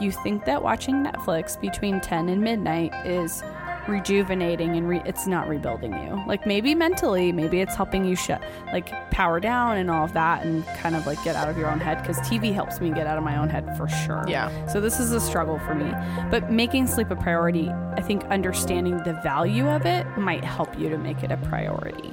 you think that watching Netflix between 10 and midnight is rejuvenating and re- it's not rebuilding you. Like maybe mentally, maybe it's helping you shut like power down and all of that and kind of like get out of your own head cuz TV helps me get out of my own head for sure. Yeah. So this is a struggle for me. But making sleep a priority, I think understanding the value of it might help you to make it a priority.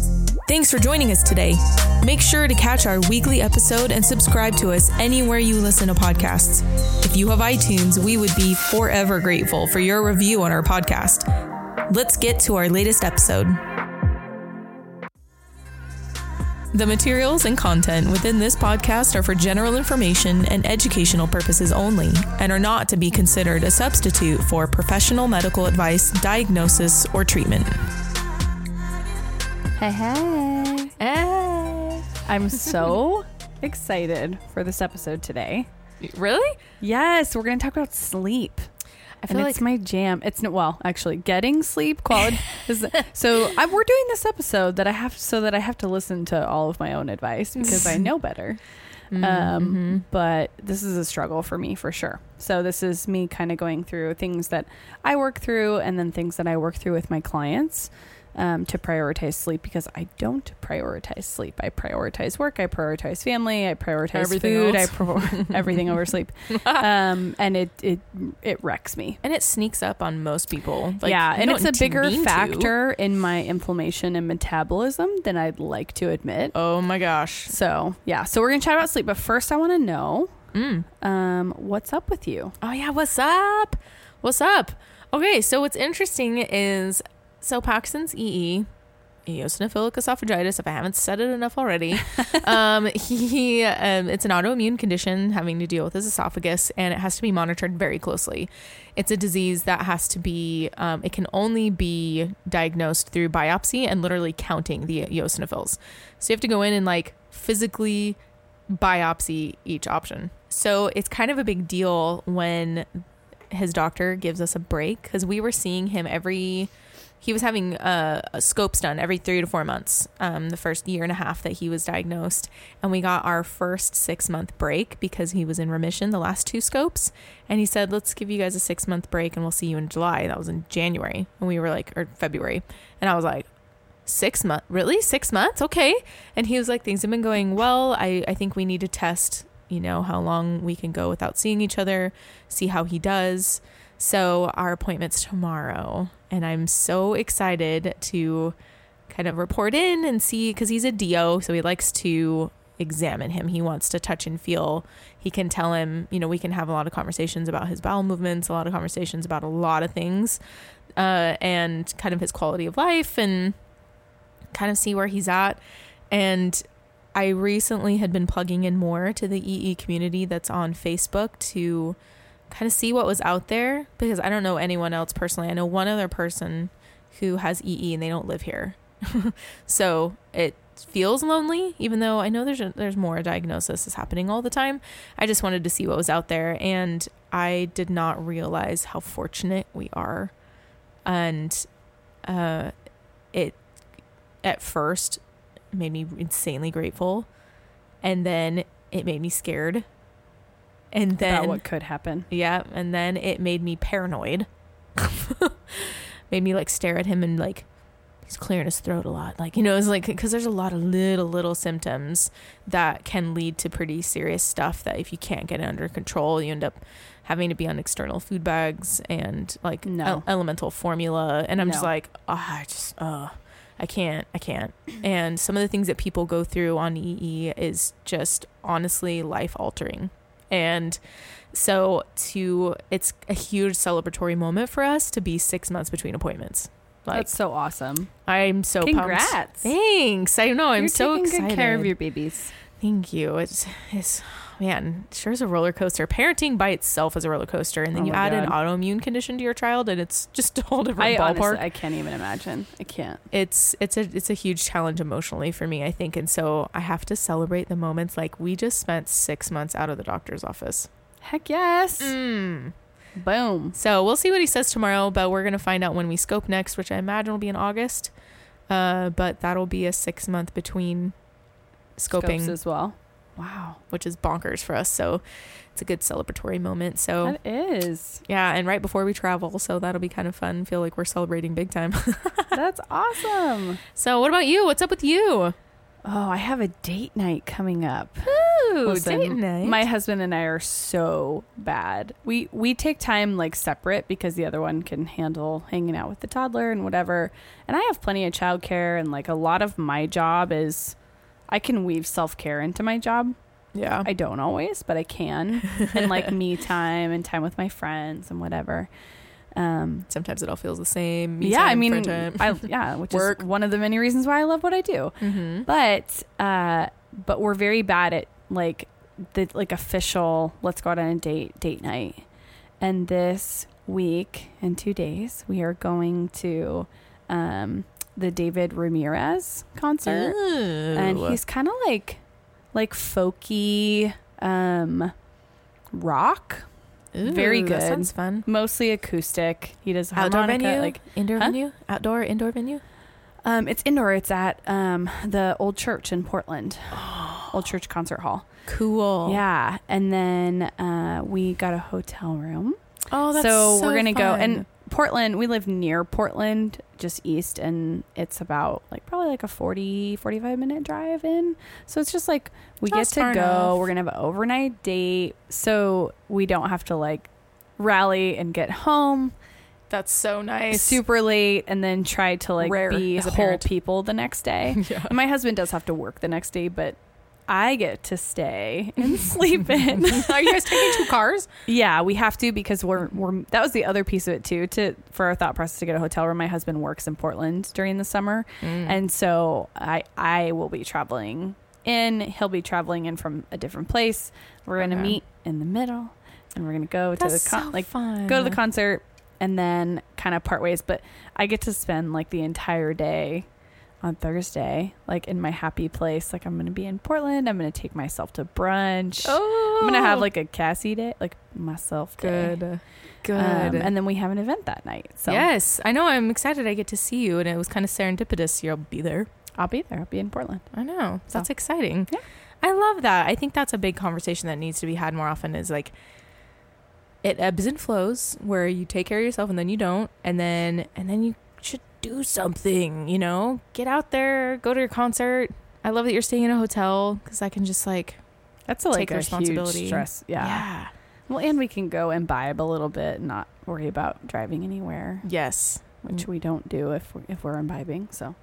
Thanks for joining us today. Make sure to catch our weekly episode and subscribe to us anywhere you listen to podcasts. If you have iTunes, we would be forever grateful for your review on our podcast. Let's get to our latest episode. The materials and content within this podcast are for general information and educational purposes only and are not to be considered a substitute for professional medical advice, diagnosis, or treatment. Hey, hey. Eh. I'm so excited for this episode today. Really? Yes, we're going to talk about sleep. I feel and like it's my jam. It's no, well, actually, getting sleep quality. is, so I, we're doing this episode that I have so that I have to listen to all of my own advice because I know better. Mm, Um, mm-hmm. but this is a struggle for me for sure. So this is me kind of going through things that I work through and then things that I work through with my clients um, to prioritize sleep because I don't prioritize sleep. I prioritize work. I prioritize family. I prioritize Everything food. else. I prioritize everything over sleep. Um, and it it it wrecks me. and it sneaks up on most people. Like, yeah, and it's a bigger mean to. factor in my inflammation and metabolism than I'd like to admit. Oh my gosh. So yeah, so we're gonna chat about sleep, but first I want to know Mm. um, what's up with you. Oh yeah, what's up? What's up? Okay, so what's interesting is so Paxton's EE, eosinophilic esophagitis. If I haven't said it enough already, um, he um, it's an autoimmune condition having to deal with his esophagus, and it has to be monitored very closely. It's a disease that has to be. Um, it can only be diagnosed through biopsy and literally counting the eosinophils. So you have to go in and like physically biopsy each option. So it's kind of a big deal when his doctor gives us a break because we were seeing him every. He was having uh, scopes done every three to four months. Um, the first year and a half that he was diagnosed, and we got our first six month break because he was in remission. The last two scopes, and he said, "Let's give you guys a six month break, and we'll see you in July." That was in January, and we were like, or February, and I was like, six months really? Six months? Okay. And he was like things have been going well. I i think we need to test you know how long we can go without seeing each other see how he does so our appointment's tomorrow and i'm so excited to kind of report in and see because he's a do so he likes to examine him he wants to touch and feel he can tell him you know we can have a lot of conversations about his bowel movements a lot of conversations about a lot of things uh, and kind of his quality of life and kind of see where he's at. And I recently had been plugging in more to the EE community that's on Facebook to kind of see what was out there because I don't know anyone else personally. I know one other person who has EE and they don't live here. so it feels lonely even though I know there's a, there's more diagnosis is happening all the time. I just wanted to see what was out there and I did not realize how fortunate we are. And uh it at first made me insanely grateful and then it made me scared and then about what could happen. yeah and then it made me paranoid made me like stare at him and like he's clearing his throat a lot like you know it's like because there's a lot of little little symptoms that can lead to pretty serious stuff that if you can't get it under control you end up having to be on external food bags and like No. el- elemental formula and i'm just No. like oh, i just uh I can't, I can't. And some of the things that people go through on EE is just honestly life altering. And so to it's a huge celebratory moment for us to be 6 months between appointments. Like That's so awesome. I'm so pumped. Congrats. Thanks. I know I'm You're so taking excited. good care of your babies. Thank you. It's it's man, sure is a roller coaster. Parenting by itself is a roller coaster, and then Oh you add an autoimmune condition to your child, and it's just a whole different I ballpark. honestly, I can't even imagine. I can't. it's it's a it's a huge challenge emotionally for me, I think, and so I have to celebrate the moments. Like we just spent six months out of the doctor's office. Heck yes. Mm. Boom. So we'll see what he says tomorrow, but we're gonna find out when we scope next, which I imagine will be in August. Uh, but that'll be a six month between scoping, Scopes as well. Wow. which is bonkers for us. So it's a good celebratory moment. So That is. yeah, and right before we travel, so that'll be kind of fun. Feel like we're celebrating big time. That's awesome. so what about you? What's up with you? Oh, I have a date night coming up. Ooh, Listen, date night. My husband and I are so bad. We we take time like separate because the other one can handle hanging out with the toddler and whatever. And I have plenty of childcare and like a lot of my job is I can weave self-care into my job. yeah. I don't always, but I can. and like me time and time with my friends and whatever. Um Sometimes it all feels the same. Me yeah, time, I mean. I yeah, which Work. is one of the many reasons why I love what I do. mm-hmm. But uh but we're very bad at like the like official let's go out on a date date night. And this week in 2 days we are going to um the David Ramirez concert. And he's kind of like like folky um rock. Very That good. sounds fun. mostly acoustic. He does Outdoor harmonica, venue, like indoor Huh? venue, outdoor, indoor venue. um it's indoor. It's at um the old church in portland. Old church concert hall. Cool. yeah. And then uh we got a hotel room. Oh, that's so, so we're gonna go. And portland we live near portland just east and it's about like probably like a 40 45 minute drive in so it's just like we That's get to go enough. we're gonna have an overnight date so we don't have to like rally and get home that's so nice. super late and then try to like Rare be whole parent. people the next day yeah. and my husband does have to work the next day but I get to stay and sleep in. Are you guys taking two cars? Yeah, we have to because we're we're that was the other piece of it too. To for our thought process to get a hotel room. My husband works in Portland during the summer, Mm. and so I I will be traveling in. He'll be traveling in from a different place. We're gonna Okay. meet in the middle, and we're gonna go to the con- so like fun. go to the concert and then kind of part ways. But I get to spend like the entire day on Thursday, like in my happy place. Like I'm gonna be in Portland. I'm gonna take myself to brunch. Oh, I'm gonna have like a Cassie day, like myself day. good, good. Um, and then we have an event that night. So yes, I know. I'm excited. I get to see you, and it was kind of serendipitous. You'll be there. I'll be there. I'll be in Portland. I know. So. That's exciting. Yeah. I love that. I think that's a big conversation that needs to be had more often is like it ebbs and flows where you take care of yourself and then you don't and then and then you do something, you know? Get out there, go to your concert. I love that you're staying in a hotel cuz I can just like That's a, like Take a responsibility. huge stress. Yeah. yeah. Well, and we can go and imbibe a little bit, and not worry about driving anywhere, Yes. which we don't do if we're, if we're imbibing. So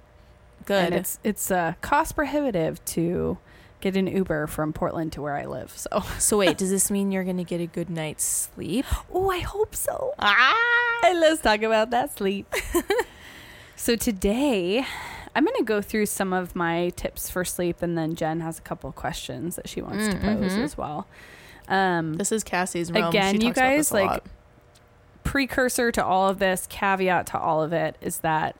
Good. And it's it's uh, cost prohibitive to get an Uber from Portland to where I live. So so wait, does this mean you're going to get a good night's sleep? oh, I hope so. Ah! And let's talk about that sleep. so today, I'm going to go through some of my tips for sleep, and then Jen has a couple of questions that she wants to pose Mhm. as well. Um, This is Cassie's realm. Again, She you guys, like, lot. precursor to all of this, caveat to all of it is that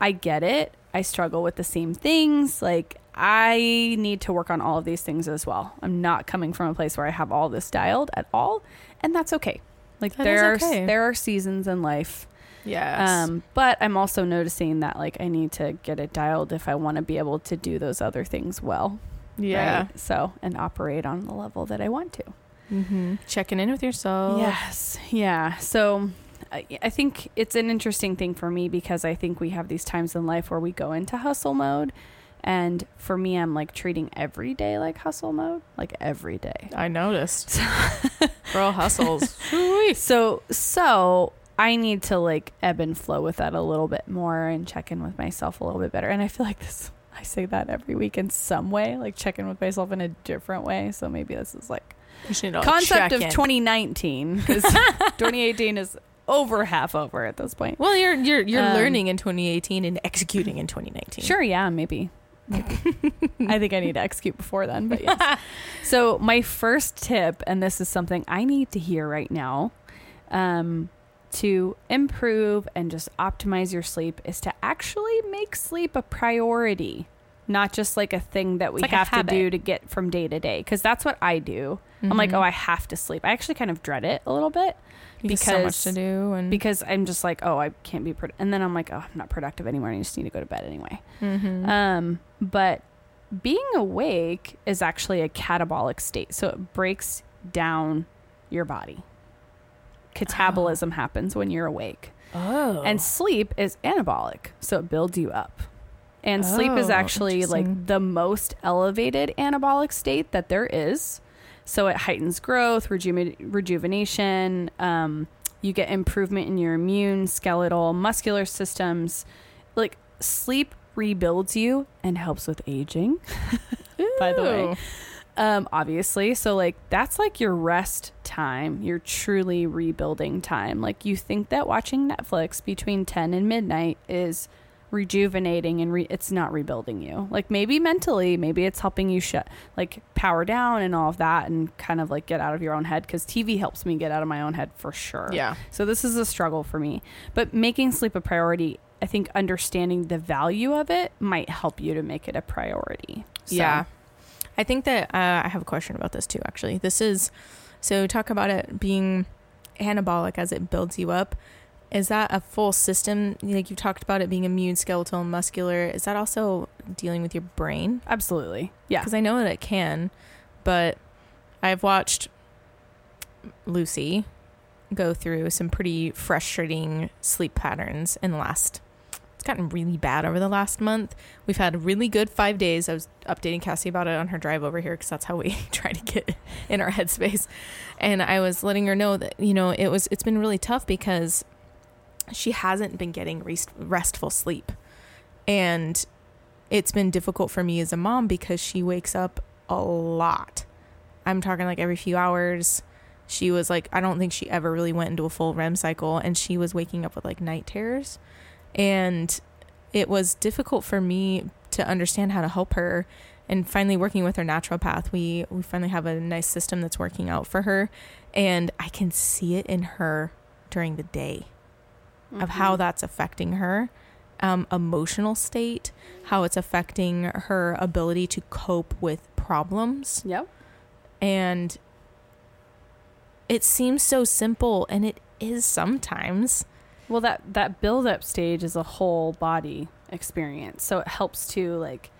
I get it. I struggle with the same things. Like, I need to work on all of these things as well. I'm not coming from a place where I have all this dialed at all, and that's okay. Like, That there is are there are seasons in life Yes. um, but I'm also noticing that like I need to get it dialed if I want to be able to do those other things well. yeah. right? So and operate on the level that I want to. Mm-hmm. Checking in with yourself. Yes. Yeah. So I, I think it's an interesting thing for me because I think we have these times in life where we go into hustle mode. And for me, I'm like treating every day like hustle mode, like every day. I noticed. Girl hustles. So, so I need to like ebb and flow with that a little bit more and check in with myself a little bit better. And I feel like this, I say that every week in some way, like check in with myself in a different way. So maybe this is like You should all concept of in. 2019 because 2018 is over half over at this point. Well, you're you're you're Um, learning in 2018 and executing in 2019. Sure, yeah, maybe. I think I need to execute before then, but yes. so my first tip, and this is something I need to hear right now, um, to improve and just optimize your sleep is to actually make sleep a priority, not just like a thing that we like have to do to get from day to day. Because that's what I do. I'm like, Mhm. oh, I have to sleep. I actually kind of dread it a little bit because so much to do and because I'm just like, oh, I can't be, pro-. and then I'm like, oh, I'm not productive anymore. And I just need to go to bed anyway. Mhm. Um, but being awake is actually a catabolic state. So it breaks down your body. Catabolism happens when you're awake. oh And sleep is anabolic. So it builds you up. And sleep is Oh, actually like the most elevated anabolic state that there is. So it heightens growth, reju- rejuvenation. Um, you get improvement in your immune, skeletal, muscular systems. Like sleep rebuilds you and helps with aging. by the way. Um, obviously. So like that's like your rest time, your truly rebuilding time. Like you think that watching Netflix between 10 and midnight is rejuvenating and re- it's not rebuilding you. Like maybe mentally, maybe it's helping you shut like power down and all of that and kind of like get out of your own head cuz TV helps me get out of my own head for sure. yeah So this is a struggle for me. But making sleep a priority, I think understanding the value of it might help you to make it a priority. So- Yeah. I think that uh, I have a question about this too, actually. This is so talk about it being anabolic as it builds you up. Is that a full system? Like you talked about it being immune, skeletal, and muscular. Is that also dealing with your brain? Absolutely. Yeah. Because I know that it can, but I've watched Lucy go through some pretty frustrating sleep patterns in the last. Gotten really bad over the last month. We've had really good five days. I was updating Cassie about it on her drive over here because that's how we try to get in our headspace. And I was letting her know that you know it was it's been really tough because she hasn't been getting rest- restful sleep, and it's been difficult for me as a mom because she wakes up a lot. I'm talking like every few hours. She was like, I don't think she ever really went into a full REM cycle, and she was waking up with like night terrors. And it was difficult for me to understand how to help her. And finally, working with her naturopath, we we finally have a nice system that's working out for her, and I can see it in her during the day of how Mhm. that's affecting her um, emotional state, how it's affecting her ability to cope with problems. Yep. And it seems so simple, and it is sometimes. Well, that that build up stage is a whole body experience. So it helps to like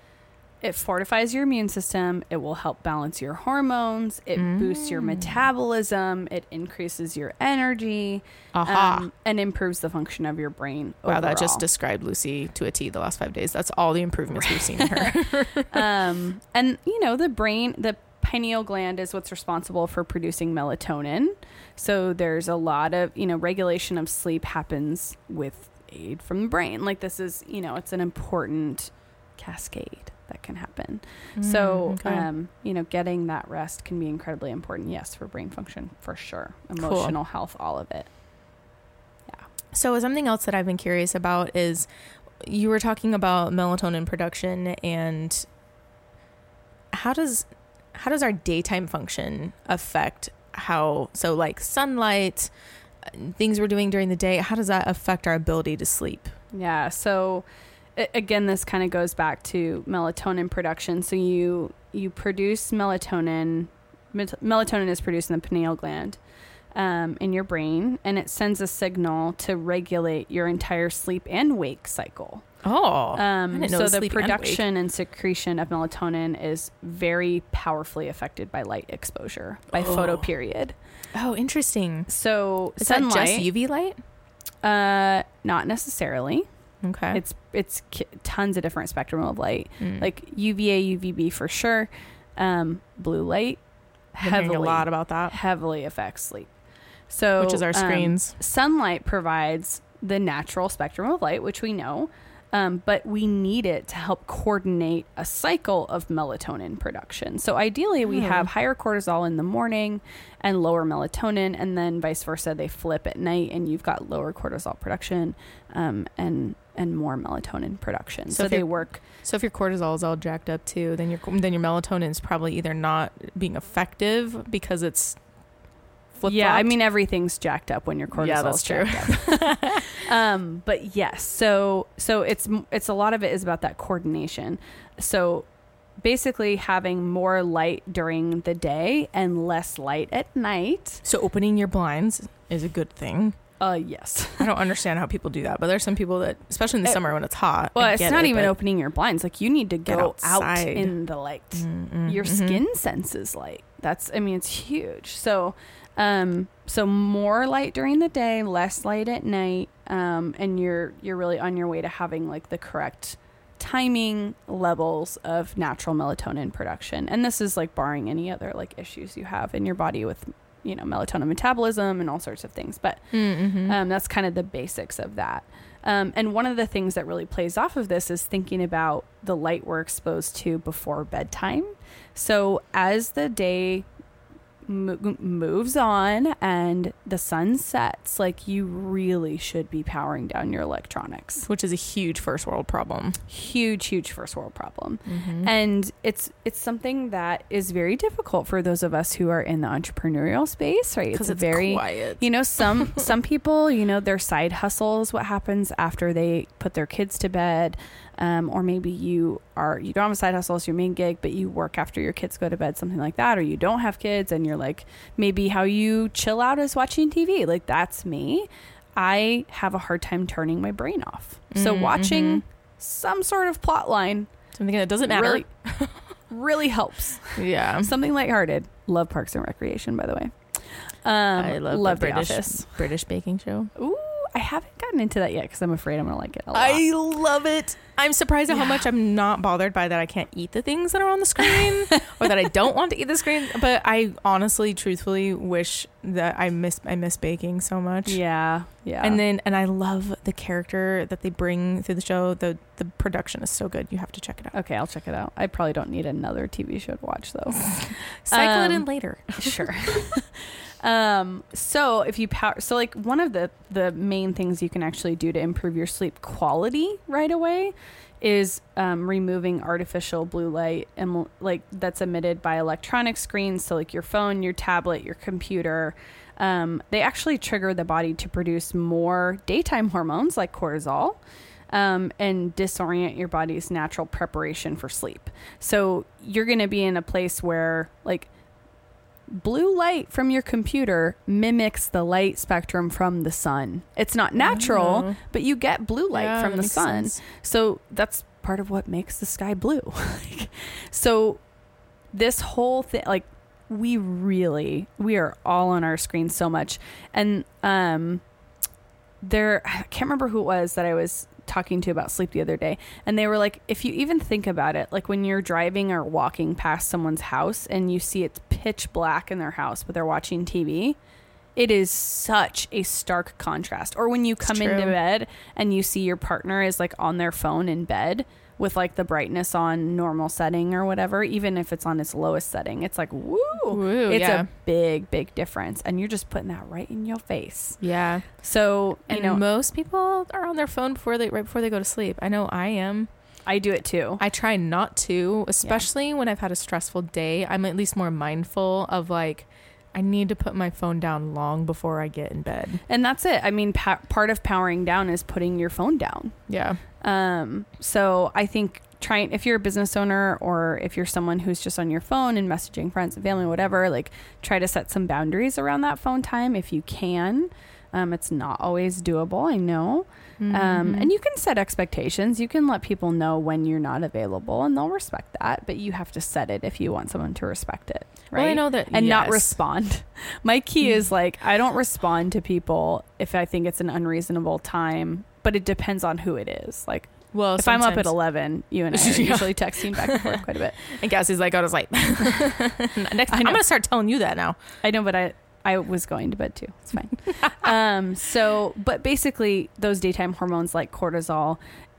it fortifies your immune system, it will help balance your hormones, it boosts your Mm. metabolism, it increases your energy, Aha. um, and improves the function of your brain. wow, that just described Lucy to a T the last five days. That's all the improvements we've seen in her. um, and you know the brain the pineal gland is what's responsible for producing melatonin. So there's a lot of you know regulation of sleep happens with aid from the brain. Like this is you know it's an important cascade that can happen. So Mm, okay. um, you know getting that rest can be incredibly important yes for brain function for sure. Emotional health all of it. Yeah. So something else that I've been curious about is you were talking about melatonin production and how does how does our daytime function affect how so like sunlight uh, things we're doing during the day how does that affect our ability to sleep Yeah. So again, this kind of goes back to melatonin production. So you you produce melatonin. Melatonin is produced in the pineal gland um, in your brain, and it sends a signal to regulate your entire sleep and wake cycle. Oh Um, so the sleep and production and, secretion of melatonin is very powerfully affected by light exposure, by Oh. photoperiod. oh interesting So is sunlight, that just uv light uh, not necessarily. okay It's it's ki- tons of different spectrum of light, Mm. like UVA, UVB for sure. Um, blue light heavily a lot about that heavily affects sleep. So which is our um, screens sunlight provides the natural spectrum of light, which we know. Um, but we need it to help coordinate a cycle of melatonin production. So ideally, we Hmm. have higher cortisol in the morning and lower melatonin, and then vice versa. They flip at night, and you've got lower cortisol production um, and and more melatonin production. So So, they work. So if your cortisol is all jacked up too, then your then your melatonin is probably either not being effective because it's flip Yeah, I mean everything's jacked up when your cortisol Yeah, that's true. um, but yes, so so it's it's a lot of it is about that coordination. So basically having more light during the day and less light at night. so opening your blinds is a good thing. Uh yes. I don't understand how people do that, but there's some people that, especially in the It- summer when it's hot. Well, it's not it, even opening your blinds. Like you need to Get go out in the light. Mm, mm, Your mhm. skin senses light. That's I mean it's huge. So um so more light during the day, less light at night. Um and you're you're really on your way to having like the correct timing levels of natural melatonin production. And this is like barring any other like issues you have in your body with you know melatonin metabolism and all sorts of things. But Mm, mhm. um, that's kind of the basics of that. Um, and one of the things that really plays off of this is thinking about the light we're exposed to before bedtime. So as the day mo- moves on and the sun sets, like you really should be powering down your electronics. which is a huge first world problem. Huge, huge first world problem Mm-hmm. and it's it's something that is very difficult for those of us who are in the entrepreneurial space right Because it's, it's, very quiet. you know some some people you know their side hustles what happens after they put their kids to bed um, or maybe you are you don't have a side hustle it's your main gig but you work after your kids go to bed something like that or you don't have kids and you're like maybe how you chill out is watching tv like that's me i have a hard time turning my brain off so Mm, watching mhm. some sort of plot line Something that doesn't matter. really really helps yeah. something lighthearted love parks and recreation by the way um I love, love the the, British office British baking show. Ooh, I haven't gotten into that yet because I'm afraid I'm gonna like it a lot. I love it. I'm surprised at how much I'm not bothered by that I can't eat the things that are on the screen or that I don't want to eat the screen. But I honestly, truthfully wish that I miss I miss baking so much. yeah, yeah. And then and I love the character that they bring through the show. The the production is so good. You have to check it out. okay, I'll check it out. I probably don't need another TV show to watch though. Cycle it in Um, later. sure. um, so if you power, so like one of the the main things you can actually do to improve your sleep quality right away is um, removing artificial blue light and like that's emitted by electronic screens. So like your phone, your tablet, your computer. Um, they actually trigger the body to produce more daytime hormones like cortisol. Um, and disorient your body's natural preparation for sleep. So you're going to be in a place where, like, blue light from your computer mimics the light spectrum from the sun. It's not natural, Oh. but you get blue light Yeah, from the sun. sense. So that's part of what makes the sky blue. Like, so this whole thing like we really we are all on our screens so much and um there I can't remember who it was that I was talking to about sleep the other day and they were like if you even think about it like when you're driving or walking past someone's house and you see it's pitch black in their house but they're watching TV it is such a stark contrast. Or when you come into bed and you see your partner is like on their phone in bed with like the brightness on normal setting or whatever even if it's on its lowest setting it's like woo, Woo, it's yeah. a big big difference and you're just putting that right in your face Yeah. so you And know most people are on their phone before they right before they go to sleep. I know I am. i do it too I try not to, especially when I've had a stressful day. I'm at least more mindful of like I need to put my phone down long before I get in bed. and that's it i mean pa- part of powering down is putting your phone down Yeah. Um, so I think trying if you're a business owner or if you're someone who's just on your phone and messaging friends and family, whatever, like try to set some boundaries around that phone time if you can. Um, it's not always doable, I know. Mm-hmm. Um, and you can set expectations. You can let people know when you're not available, and they'll respect that. But you have to set it if you want someone to respect it, right? Well, I know that and not respond. My key is like I don't respond to people if I think it's an unreasonable time, but it depends on who it is. Like Well, if I'm up at 11, you and I are Yeah. usually texting back and forth quite a bit. and Cassie's like, I was like, next I'm gonna start telling you that now. I know, but I I was going to bed too. It's fine. um, so, but basically, those daytime hormones like cortisol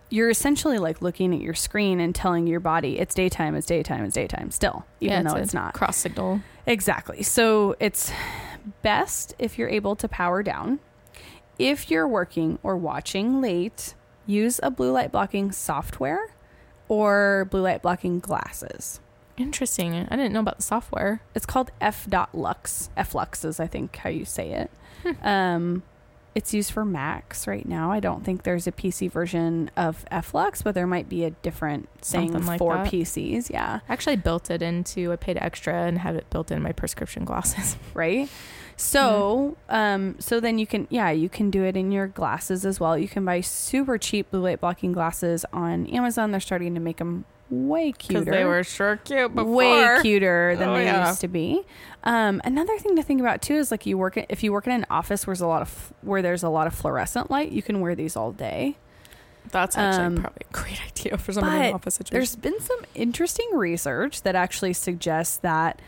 you're essentially like looking at your screen and telling your body it's daytime, it's daytime, it's daytime still, even Yeah, though it's not. cross signal. Exactly. So it's best if you're able to power down. If you're working or watching late, use a blue light blocking software or blue light blocking glasses. Interesting. I didn't know about the software. It's called F.lux. F.lux is, I think, how you say it. um, it's used for Macs right now. I don't think there's a PC version of F.lux, but there might be a different thing like for that. PCs. Yeah. I actually built it into. I paid extra and have it built in my prescription glasses. right? So, um, so then you can, yeah, you can do it in your glasses as well. You can buy super cheap blue light blocking glasses on Amazon. They're starting to make them way Because cuter. they were sure cute before. way cuter than Oh, they yeah. used to be. Um, another thing to think about too is like you work at, if you work in an office where there's a lot of where there's a lot of fluorescent light, you can wear these all day. That's actually Um, probably a great idea for someone in an office situation. There's been some interesting research that actually suggests that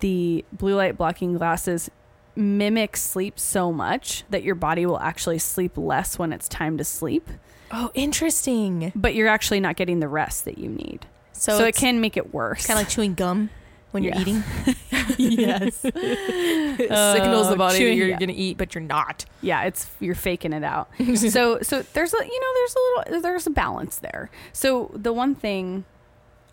the blue light blocking glasses mimic sleep so much that your body will actually sleep less when it's time to sleep, oh, interesting. but you're actually not getting the rest that you need. So, So, it can make it worse. kind of like chewing gum when you're eating. yes. it signals the body that chewing- you're yeah. going to eat, but you're not. yeah, it's you're faking it out. so so there's a you know there's a little there's a balance there. So the one thing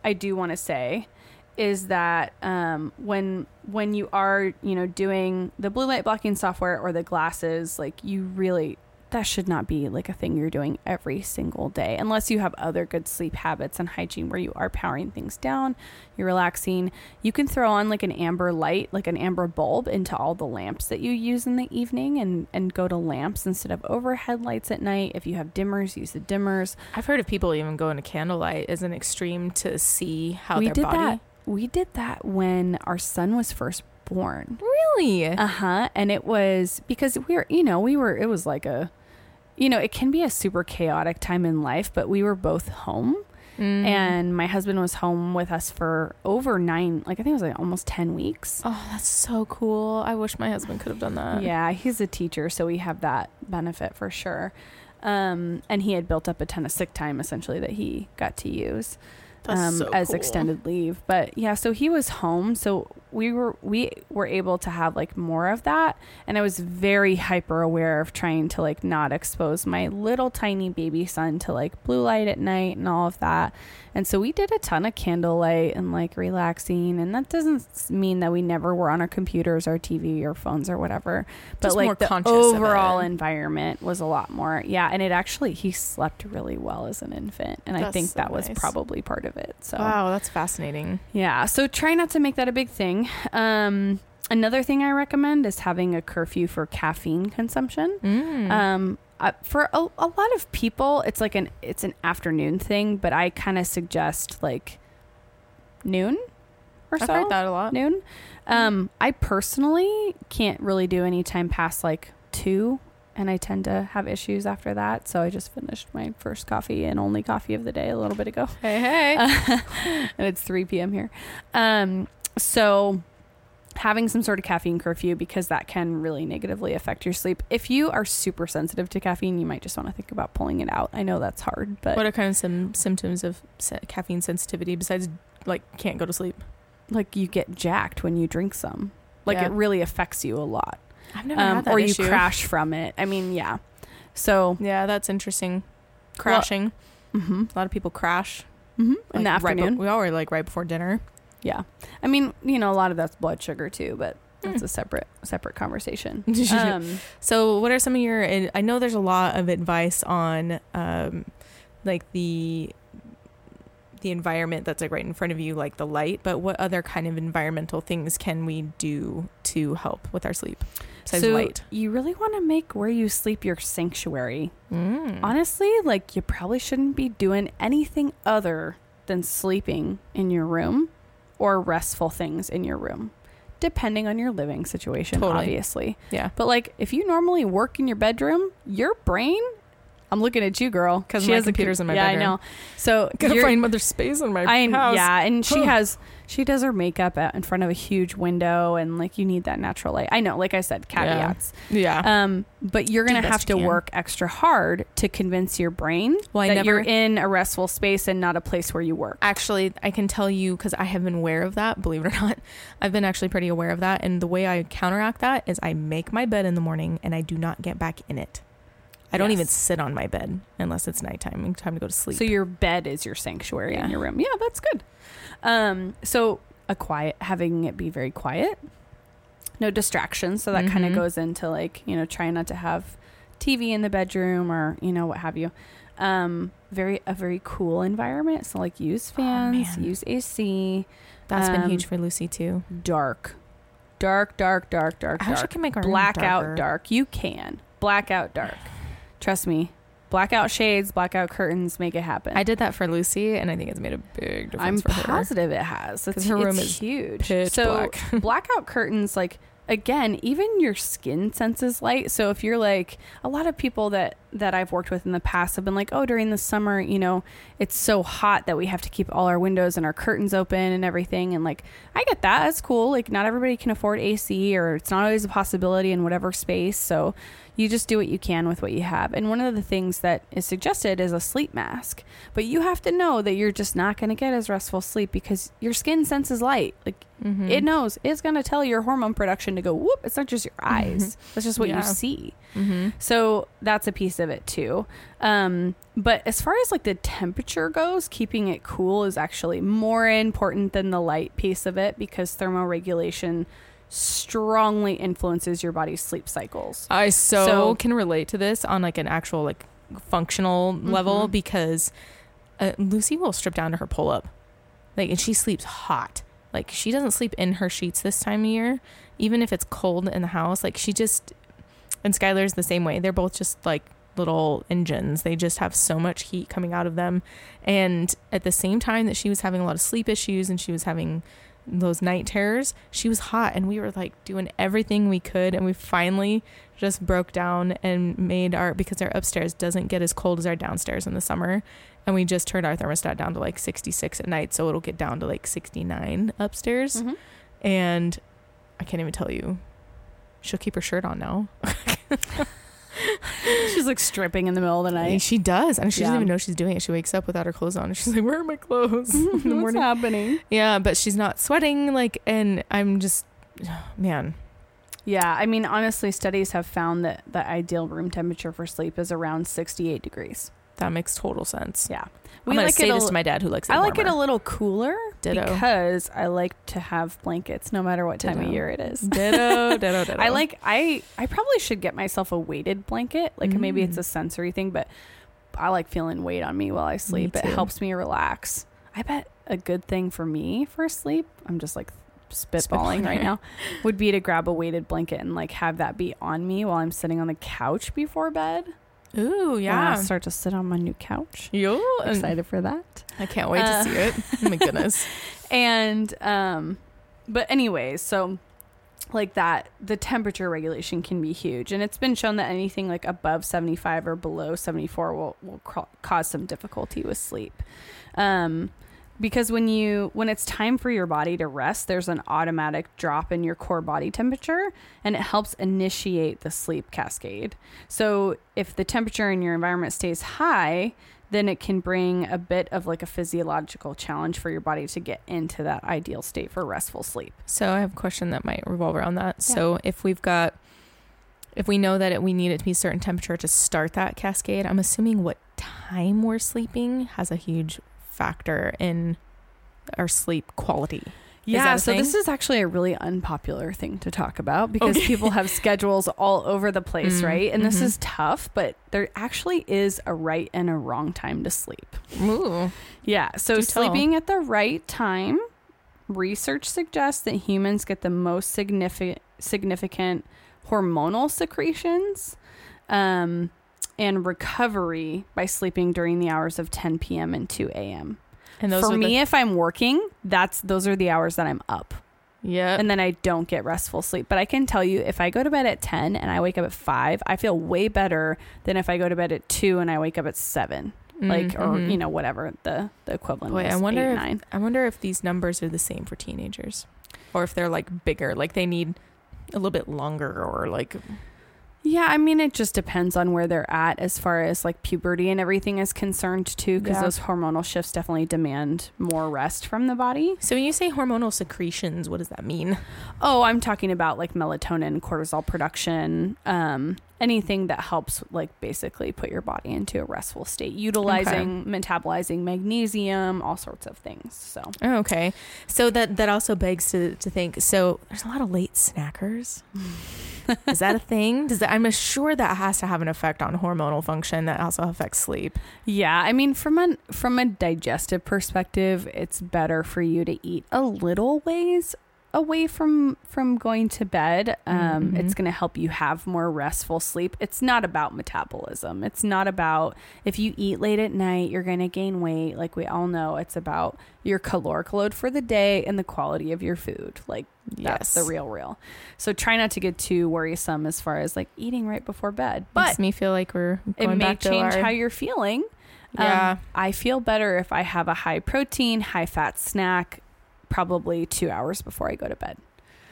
I do want to say is that um, when when you are you know doing the blue light blocking software or the glasses, like you really that should not be like a thing you're doing every single day unless you have other good sleep habits and hygiene where you are powering things down you're relaxing you can throw on like an amber light like an amber bulb into all the lamps that you use in the evening and and go to lamps instead of overhead lights at night if you have dimmers use the dimmers I've heard of people even going to candlelight as an extreme to see how we their did body. that we did that when our son was first born Really? Uh-huh. And it was because we were, you know, we were it was like a you know, it can be a super chaotic time in life, but we were both home Mm. and my husband was home with us for over 9, like I think it was like almost 10 weeks. oh, that's so cool. I wish my husband could have done that. yeah, he's a teacher, so we have that benefit for sure. Um, and he had built up a ton of sick time essentially that he got to use um, so as cool. extended leave. But yeah, so he was home, so we were we were able to have like more of that, and I was very hyper aware of trying to like not expose my little tiny baby son to like blue light at night and all of that. And so we did a ton of candlelight and like relaxing, and that doesn't mean that we never were on our computers, our TV, or phones or whatever. But Just like the overall environment was a lot more, yeah. And it actually he slept really well as an infant, and I think so that was probably part of it. So Wow, that's fascinating. yeah, so try not to make that a big thing. Um, another thing I recommend is having a curfew for caffeine consumption. Mm. Um, uh, for a, a lot of people, it's like an it's an afternoon thing, but I kind of suggest like noon or I've so. heard that a lot. Noon. Um, I personally can't really do any time past like two, and I tend to have issues after that. So I just finished my first coffee and only coffee of the day a little bit ago Hey, hey. and it's 3 p.m. here. Um, so having some sort of caffeine curfew because that can really negatively affect your sleep. If you are super sensitive to caffeine, you might just want to think about pulling it out. I know that's hard, but what are kind of some symptoms of caffeine sensitivity besides like can't go to sleep? like you get jacked when you drink some. Like Yeah. it really affects you a lot. I've never Um, had that or issue. you crash from it. I mean, yeah. So, Yeah, that's interesting. Crashing. mhm, a lot of people crash mhm, in like, the right be- afternoon. we all were like right before dinner. Yeah. I mean, you know, a lot of that's blood sugar too, but that's Mm. a separate separate conversation. um, So, what are some of your? I know there's a lot of advice on, um, like the the environment that's like right in front of you, like the light. But what other kind of environmental things can we do to help with our sleep besides so light? you really want to make where you sleep your sanctuary. Mm. Honestly, like you probably shouldn't be doing anything other than sleeping in your room or restful things in your room, depending on your living situation, Totally. obviously. Yeah. But like if you normally work in your bedroom, your brain I'm looking at you, girl, because she my has computer's in my yeah, bedroom. I know. So Gotta you're- find mother space in my I house. yeah, and she has she does her makeup in front of a huge window, and like you need that natural light. I know, like I said, caveats. Yeah. Um, but you're gonna have to can. work extra hard to convince your brain Well, I that never- you're in a restful space and not a place where you work. Actually, I can tell you because I have been aware of that. Believe it or not, I've been actually pretty aware of that. And the way I counteract that is I make my bed in the morning and I do not get back in it. I don't Yes. even sit on my bed unless it's nighttime and time to go to sleep. So your bed is your sanctuary Yeah. in your room. Yeah, that's good. Um, so a quiet, having it be very quiet, no distractions. So that kind of goes into like you know trying not to have TV in the bedroom or you know what have you. Um, very a very cool environment. So like use fans, Oh, use AC. That's been um, huge for Lucy too. Dark, dark, dark, dark, dark, I wish I can make our Blackout dark. You can blackout dark. Trust me. Blackout shades, blackout curtains, make it happen. I did that for Lucy, and I think it's made a big I'm difference for her. I'm positive it has. It's, her room it's is huge. so black. blackout curtains, like again, even your skin senses light. So if you're like a lot of people that that I've worked with in the past have been like, oh, during the summer, you know, it's so hot that we have to keep all our windows and our curtains open and everything. And like, I get that. That's cool. Like, not everybody can afford AC, or it's not always a possibility in whatever space. So you just do what you can with what you have. And one of the things that is suggested is a sleep mask. But you have to know that you're just not going to get as restful sleep because your skin senses light. Like Mhm. it knows it's going to tell your hormone production to go whoop. It's not just your eyes. That's just what Yeah. you see. Mhm. So that's a piece of it too. Um, but as far as like the temperature goes, keeping it cool is actually more important than the light piece of it because thermoregulation strongly influences your body's sleep cycles. I so, So- can relate to this on like an actual like functional level Mhm. because uh, Lucy will strip down to her pull up, like, and she sleeps hot. Like she doesn't sleep in her sheets this time of year, even if it's cold in the house. Like she just and Skylar's the same way. They're both just like little engines. They just have so much heat coming out of them. And at the same time that she was having a lot of sleep issues and she was having those night terrors, she was hot and we were like doing everything we could and we finally just broke down and made our because our upstairs doesn't get as cold as our downstairs in the summer and we just turned our thermostat down to like 66 at night so it'll get down to like 69 upstairs. Mhm. and I can't even tell you. She'll keep her shirt on now She's like stripping in the middle of the night. she does and she Yeah. doesn't even know she's doing it she wakes up without her clothes on and she's like where are my clothes in the What's morning happening? yeah but she's not sweating like and I'm just man Yeah, I mean, honestly, studies have found that the ideal room temperature for sleep is around 68 degrees. That makes total sense Yeah. I'm gonna say it this a- to my dad who likes it I like it a little cooler Ditto. because I like to have blankets no matter what time of year it is. ditto ditto ditto I like I I probably should get myself a weighted blanket. Like maybe it's Mm. a sensory thing, but I like feeling weight on me while I sleep. It helps me relax. I bet a good thing for me for sleep, I'm just like spitballing right now, would be to grab a weighted blanket and like have that be on me while I'm sitting on the couch before bed. Ooh yeah start to sit on my new couch. Yo, Excited for that. I can't wait Uh, to see it. Oh my goodness. and um but anyways so like that the temperature regulation can be huge and it's been shown that anything like above 75 or below 74 will will ca- cause some difficulty with sleep um because when you when it's time for your body to rest there's an automatic drop in your core body temperature and it helps initiate the sleep cascade so if the temperature in your environment stays high then it can bring a bit of like a physiological challenge for your body to get into that ideal state for restful sleep. So I have a question that might revolve around that. So if we've got, if we know that it, we need it to be a certain temperature to start that cascade, I'm assuming what time we're sleeping has a huge factor in our sleep quality. Yeah, so this is actually a really unpopular thing to talk about because Okay. people have schedules all over the place, Mm, right? And this mhm. is tough, but there actually is a right and a wrong time to sleep. Ooh. Yeah, so Do tell. sleeping at the right time, research suggests that humans get the most significant significant hormonal secretions um, and recovery by sleeping during the hours of 10 p.m. and 2 a.m. And those For me, the, if I'm working, that's those are the hours that I'm up. Yeah. and then I don't get restful sleep. But I can tell you, if I go to bed at 10 and I wake up at 5, I feel way better than if I go to bed at 2 and I wake up at 7. Like, or, you know, whatever the, the equivalent Mm-hmm. Boy, is. I wonder eight, if- 9. I wonder if these numbers are the same for teenagers, or if they're like bigger, like they need a little bit longer, or like Yeah, I mean, it just depends on where they're at as far as like puberty and everything is concerned, too, because Yeah. those hormonal shifts definitely demand more rest from the body. So when you say hormonal secretions, what does that mean? Oh, I'm talking about like melatonin, cortisol production, um, anything that helps like basically put your body into a restful state, utilizing, metabolizing magnesium, all sorts of things. So Oh, okay. So that that also begs to, to think. So there's a lot of late snackers. Is that a thing? Does that, I'm sure that has to have an effect on hormonal function that also affects sleep. yeah, I mean from a from a digestive perspective, it's better for you to eat a little ways away from from going to bed. Um, Mhm. It's going to help you have more restful sleep. It's not about metabolism. It's not about if you eat late at night, you're going to gain weight. Like we all know, it's about your caloric load for the day and the quality of your food. Like that's the real real. So try not to get too worrisome as far as like eating right before bed. But Makes me feel like we're it may back to change our, how you're feeling. Um, Yeah. I feel better if I have a high protein, high fat snack probably two hours before I go to bed.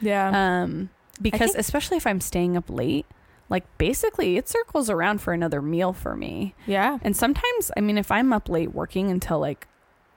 yeah. Um, because think- especially if I'm staying up late, like basically it circles around for another meal for me. yeah. And sometimes, I mean, if I'm up late working until like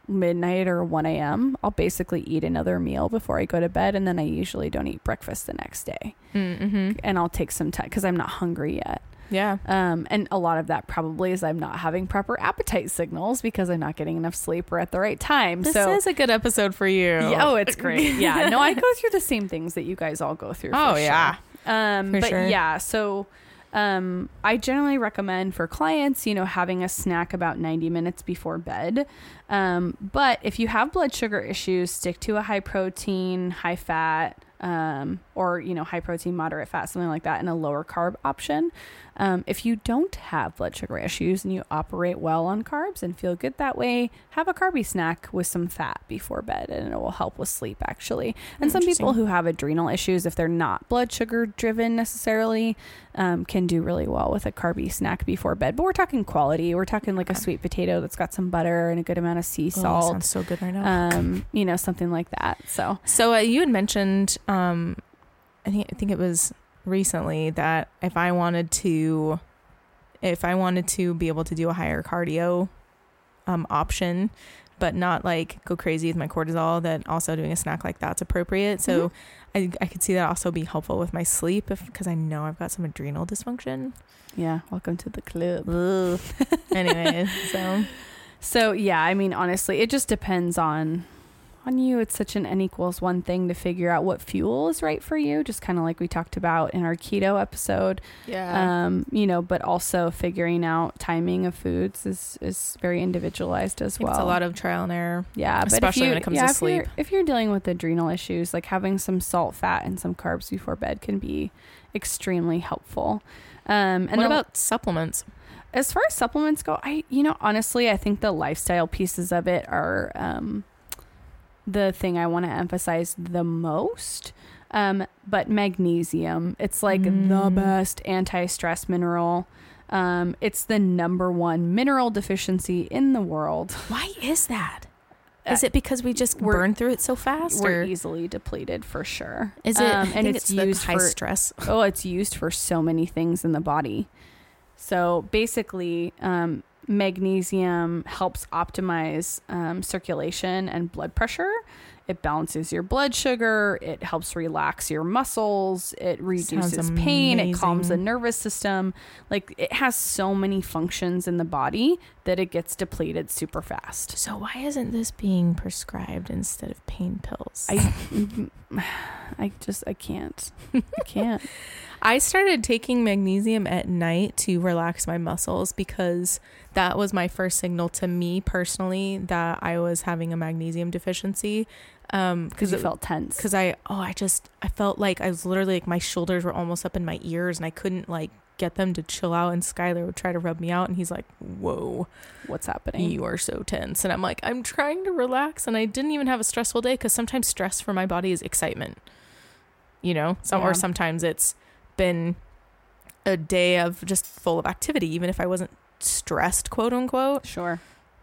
midnight or 1 a.m., I'll basically eat another meal before I go to bed. And then I usually don't eat breakfast the next day. Mm-hmm. And I'll take some time because I'm not hungry yet. Yeah. Um, and a lot of that probably is I'm not having proper appetite signals because I'm not getting enough sleep or at the right time. This so, is a good episode for you. Yeah, oh, it's great. Yeah, no, I go through the same things that you guys all go through. for Oh, sure. yeah. Um, For but sure. yeah, so um, I generally recommend for clients, you know, having a snack about 90 minutes before bed. Um, but if you have blood sugar issues, stick to a high protein, high fat, um, or you know, high protein, moderate fat, something like that, and a lower carb option. Um, if you don't have blood sugar issues and you operate well on carbs and feel good that way, have a carby snack with some fat before bed, and it will help with sleep actually. And some people who have adrenal issues, if they're not blood sugar driven necessarily, um, can do really well with a carby snack before bed. But we're talking quality. We're talking like a sweet potato that's got some butter and a good amount of sea Oh, that salt. sounds so good right now. um, you know, something like that. So So uh, you had mentioned, um, I think I think it was recently that if I wanted to, if I wanted to be able to do a higher cardio, um, option, but not like go crazy with my cortisol, that also doing a snack like that's appropriate. So I I could see that also be helpful with my sleep because I know I've got some adrenal dysfunction. yeah, welcome to the club. Anyways, so So yeah, I mean honestly, it just depends on on you. It's such an n equals one thing to figure out what fuel is right for you, just kind of like we talked about in our keto episode. yeah. Um, you know, but also figuring out timing of foods is is very individualized as well. it's a lot of trial and error. yeah, but especially you, when it comes yeah, to if you're- sleep. If you're dealing with adrenal issues, like having some salt, fat, and some carbs before bed can be extremely helpful. Um, and what about supplements? as far as supplements go, I you know honestly, I think the lifestyle pieces of it are um, the thing I want to emphasize the most. Um, but magnesium, it's like the Mm. best anti-stress mineral. Um, it's the number one mineral deficiency in the world. Why is that? Is Uh, it because we just we're- burn through it so fast? We're Or easily depleted for sure. is it? Um, and it's, the used high for stress. oh, it's used for so many things in the body. So basically, um, magnesium helps optimize um, circulation and blood pressure. It balances your blood sugar. It helps relax your muscles. It reduces pain. It calms the nervous system. Like it has so many functions in the body that it gets depleted super fast. So why isn't this being prescribed instead of pain pills? I, I just I can't. I can't. I started taking magnesium at night to relax my muscles because that was my first signal to me personally that I was having a magnesium deficiency. Um, Because it- felt tense. because I oh I just I felt like I was literally like my shoulders were almost up in my ears and I couldn't like get them to chill out and Skylar would try to rub me out and he's like, "Whoa, What's happening? you are so tense." And I'm like, "I'm trying to relax and I didn't even have a stressful day cuz sometimes stress for my body is excitement." You know? Some Yeah. or sometimes it's been a day of just full of activity even if I wasn't stressed, quote unquote. Sure.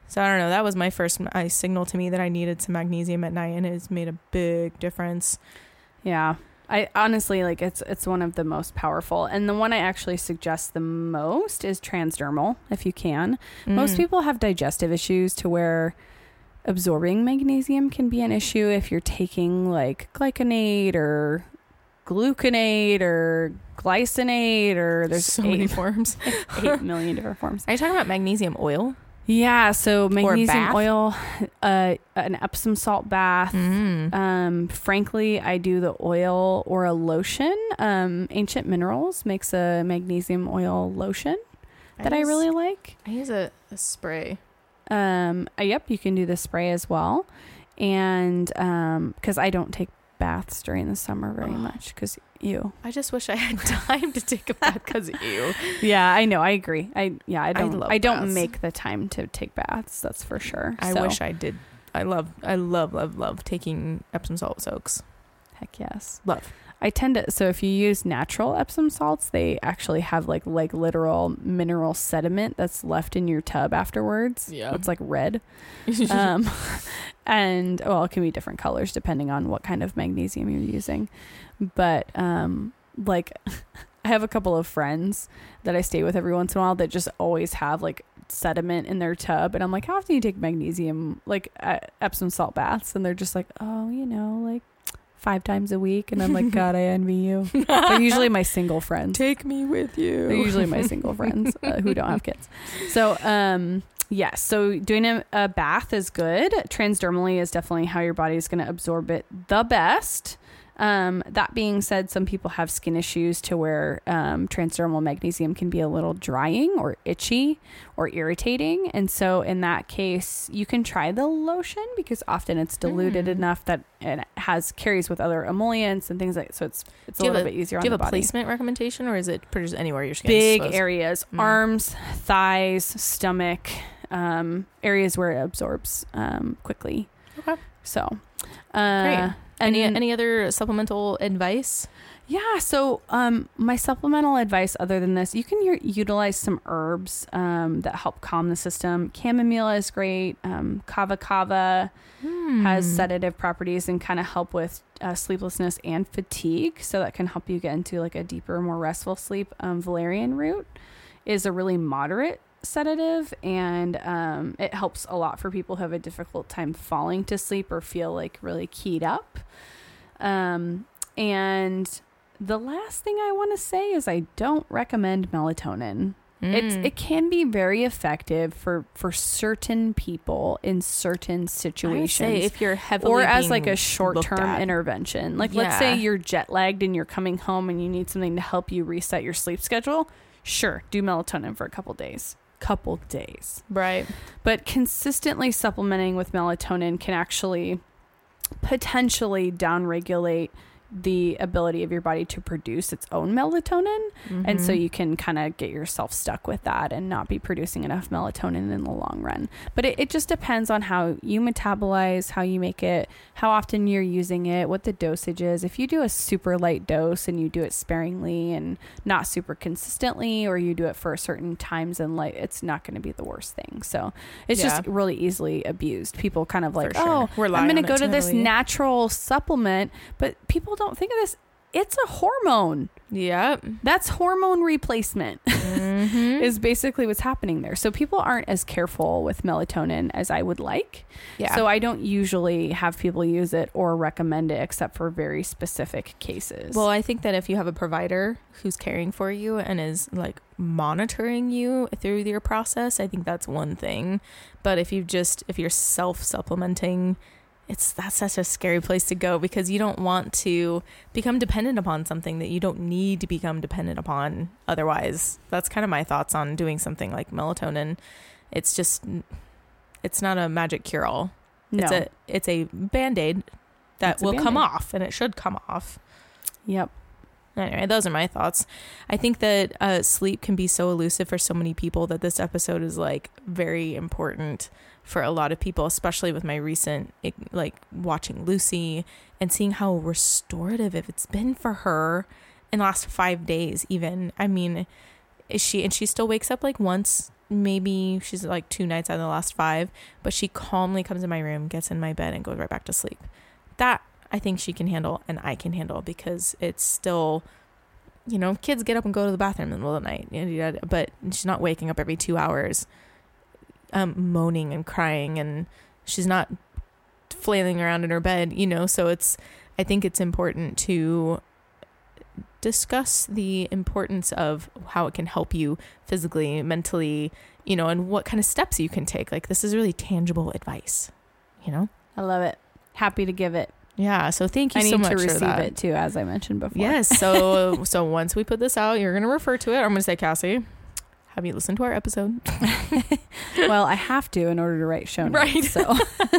So I don't know. That was my first I signal to me that I needed some magnesium at night, and it has made a big difference. Yeah. I honestly like it's it's one of the most powerful and the one I actually suggest the most is transdermal if you can. Most Mm. people have digestive issues to where absorbing magnesium can be an issue if you're taking like glycinate or gluconate or glycinate or there's so many eight, forms. eight million different forms. Are you talking about magnesium oil? Yeah, so magnesium oil, uh, an Epsom salt bath. Mm. Um, frankly, I do the oil or a lotion. Um, Ancient Minerals makes a magnesium oil lotion that I, use- really like. I use a, a spray. Um, uh, yep, you can do the spray as well. And um, because I don't take baths during the summer very Oh. much because you. I just wish I had time to take a bath because of you. Yeah, I know. I agree. I yeah, I don't. I, love don't baths. make the time to take baths. That's for sure. I So, wish I did. I love, I love, love, love taking Epsom salt soaks. Heck yes. Love. I tend to so if you use natural Epsom salts, they actually have like like literal mineral sediment that's left in your tub afterwards. Yeah. It's like red. um and well, it can be different colors depending on what kind of magnesium you're using. But um like I have a couple of friends that I stay with every once in a while that just always have like sediment in their tub and I'm like, "How often do you take magnesium like uh, Epsom salt baths?" And they're just like, "Oh, you know, like five times a week and i'm like god i envy you. They're usually my single friends. Take me with you. they're usually my single friends uh, who don't have kids. So um yes so doing a, a bath is good. Transdermally is definitely how your body is going to absorb it the best um, that being said, some people have skin issues to where um, transdermal magnesium can be a little drying or itchy or irritating. And so, in that case, you can try the lotion because often it's diluted Mm. enough that it has carries with other emollients and things like so. It's it's a Do little a- bit easier Do on you the have a body placement recommendation, or is it pretty just anywhere your skin? big areas Mm. arms thighs stomach um, areas where it absorbs um, quickly Okay. so uh, Great. And Any any other supplemental advice? yeah so um, my supplemental advice other than this you can u- utilize some herbs um, that help calm the system chamomile is great um, kava kava has Hmm. sedative properties and kind of help with uh, sleeplessness and fatigue. So that can help you get into like a deeper, more restful sleep. Um, valerian root is a really moderate sedative and um, it helps a lot for people who have a difficult time falling to sleep or feel like really keyed up. Um, and the last thing I want to say is I don't recommend melatonin. It's Mm. it can be very effective for for certain people in certain situations if you're heavily or as like a short term intervention. Like let's say you're jet lagged and you're coming home and you need something to help you reset your sleep schedule. Sure, do melatonin for a couple days. Couple days. right. But consistently supplementing with melatonin can actually potentially downregulate the ability of your body to produce its own melatonin. And so Mhm. you can kind of get yourself stuck with that and not be producing enough melatonin in the long run. But it, it just depends on how you metabolize how you make it how often you're using it what the dosage is. If you do a super light dose and you do it sparingly and not super consistently or you do it for certain times in life it's not going to be the worst thing. So it's just really easily abused. People kind of like sure. oh Rely i'm going to go to this natural supplement but people don't think of this it's a hormone Yep. that's hormone replacement Mhm. is basically what's happening there. So people aren't as careful with melatonin as I would like. yeah. So I don't usually have people use it or recommend it except for very specific cases. Well, I think that if you have a provider who's caring for you and is like monitoring you through your process, I think that's one thing. But if you just if you're self supplementing, it's that's such a scary place to go because you don't want to become dependent upon something that you don't need to become dependent upon otherwise. That's kind of my thoughts on doing something like melatonin. It's just it's not a magic cure all. no. It's a it's a band-aid that It's will come Band-Aid. off and it should come off. Yep. Anyway, those are my thoughts. I think that uh, sleep can be so elusive for so many people that this episode is like very important for a lot of people, especially with my recent like watching Lucy and seeing how restorative it's been for her in the last five days. Even I mean, is she and she still wakes up like once maybe she's like two nights out of the last five, but she calmly comes in my room, gets in my bed, and goes right back to sleep. That I think she can handle and I can handle because it's still, you know, kids get up and go to the bathroom in the middle of the night, but she's not waking up every two hours, um, moaning and crying, and she's not flailing around in her bed, you know. So it's, I think it's important to discuss the importance of how it can help you physically, mentally, you know, and what kind of steps you can take. Like this is really tangible advice, you know. I love it. Happy to give it. Yeah. So thank you I so need much to for receive that. it too, as I mentioned before. Yes. So so once we put this out, you're gonna refer to it. I'm gonna say, Cassie, have you listened to our episode? well, I have to in order to write show notes. Right. So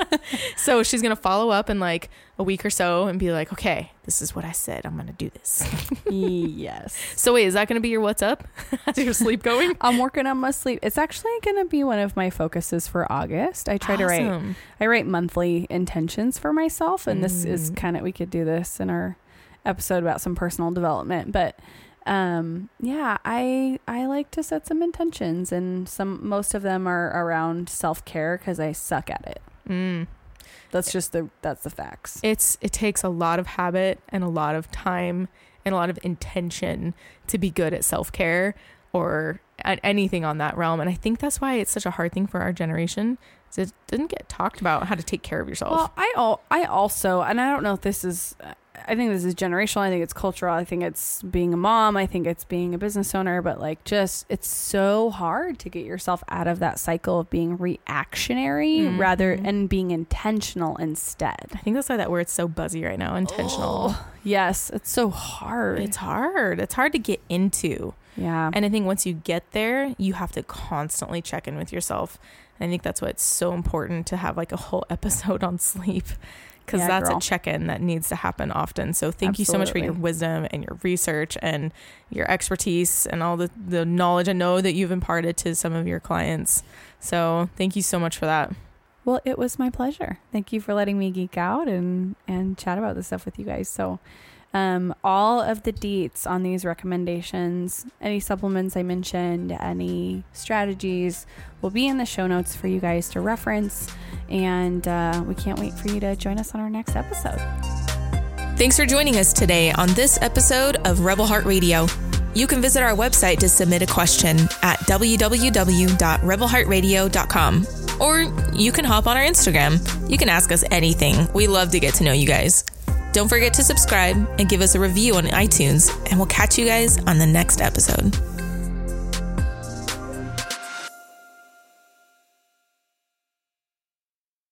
so she's gonna follow up in like a week or so and be like, okay, this is what I said. I'm gonna do this. yes. So wait, is that gonna be your what's up? How's your sleep going? I'm working on my sleep. It's actually going to be one of my focuses for August. I try to write I write monthly intentions for myself and this is Mm. kind of we could do this in our episode about some personal development, but um yeah, I I like to set some intentions and some most of them are around self-care cuz I suck at it. Mm. That's just the that's the facts. It's it takes a lot of habit and a lot of time and a lot of intention to be good at self care or at anything on that realm. And I think that's why it's such a hard thing for our generation. It didn't get talked about how to take care of yourself. Well, I al- I also, and I don't know if this is, I think this is generational. I think it's cultural. I think it's being a mom. I think it's being a business owner. But like, just it's so hard to get yourself out of that cycle of being reactionary Mhm. rather and being intentional instead. I think that's why that word's so buzzy right now. Intentional. Oh, yes, it's so hard. It's hard. It's hard to get into. yeah. And I think once you get there, you have to constantly check in with yourself. And I think that's why it's so important to have like a whole episode on sleep because Yeah, that's girl. a check in that needs to happen often. So thank you so much for your wisdom and your research and your expertise and all the, the knowledge I know that you've imparted to some of your clients. So thank you so much for that. Well, it was my pleasure. Thank you for letting me geek out and and chat about this stuff with you guys. So, um, all of the deets on these recommendations, any supplements I mentioned, any strategies, will be in the show notes for you guys to reference. And uh, we can't wait for you to join us on our next episode. Thanks for joining us today on this episode of Rebel Heart Radio. You can visit our website to submit a question at www.rebelheartradio.com. Or you can hop on our Instagram. You can ask us anything. We love to get to know you guys. Don't forget to subscribe and give us a review on iTunes, and we'll catch you guys on the next episode.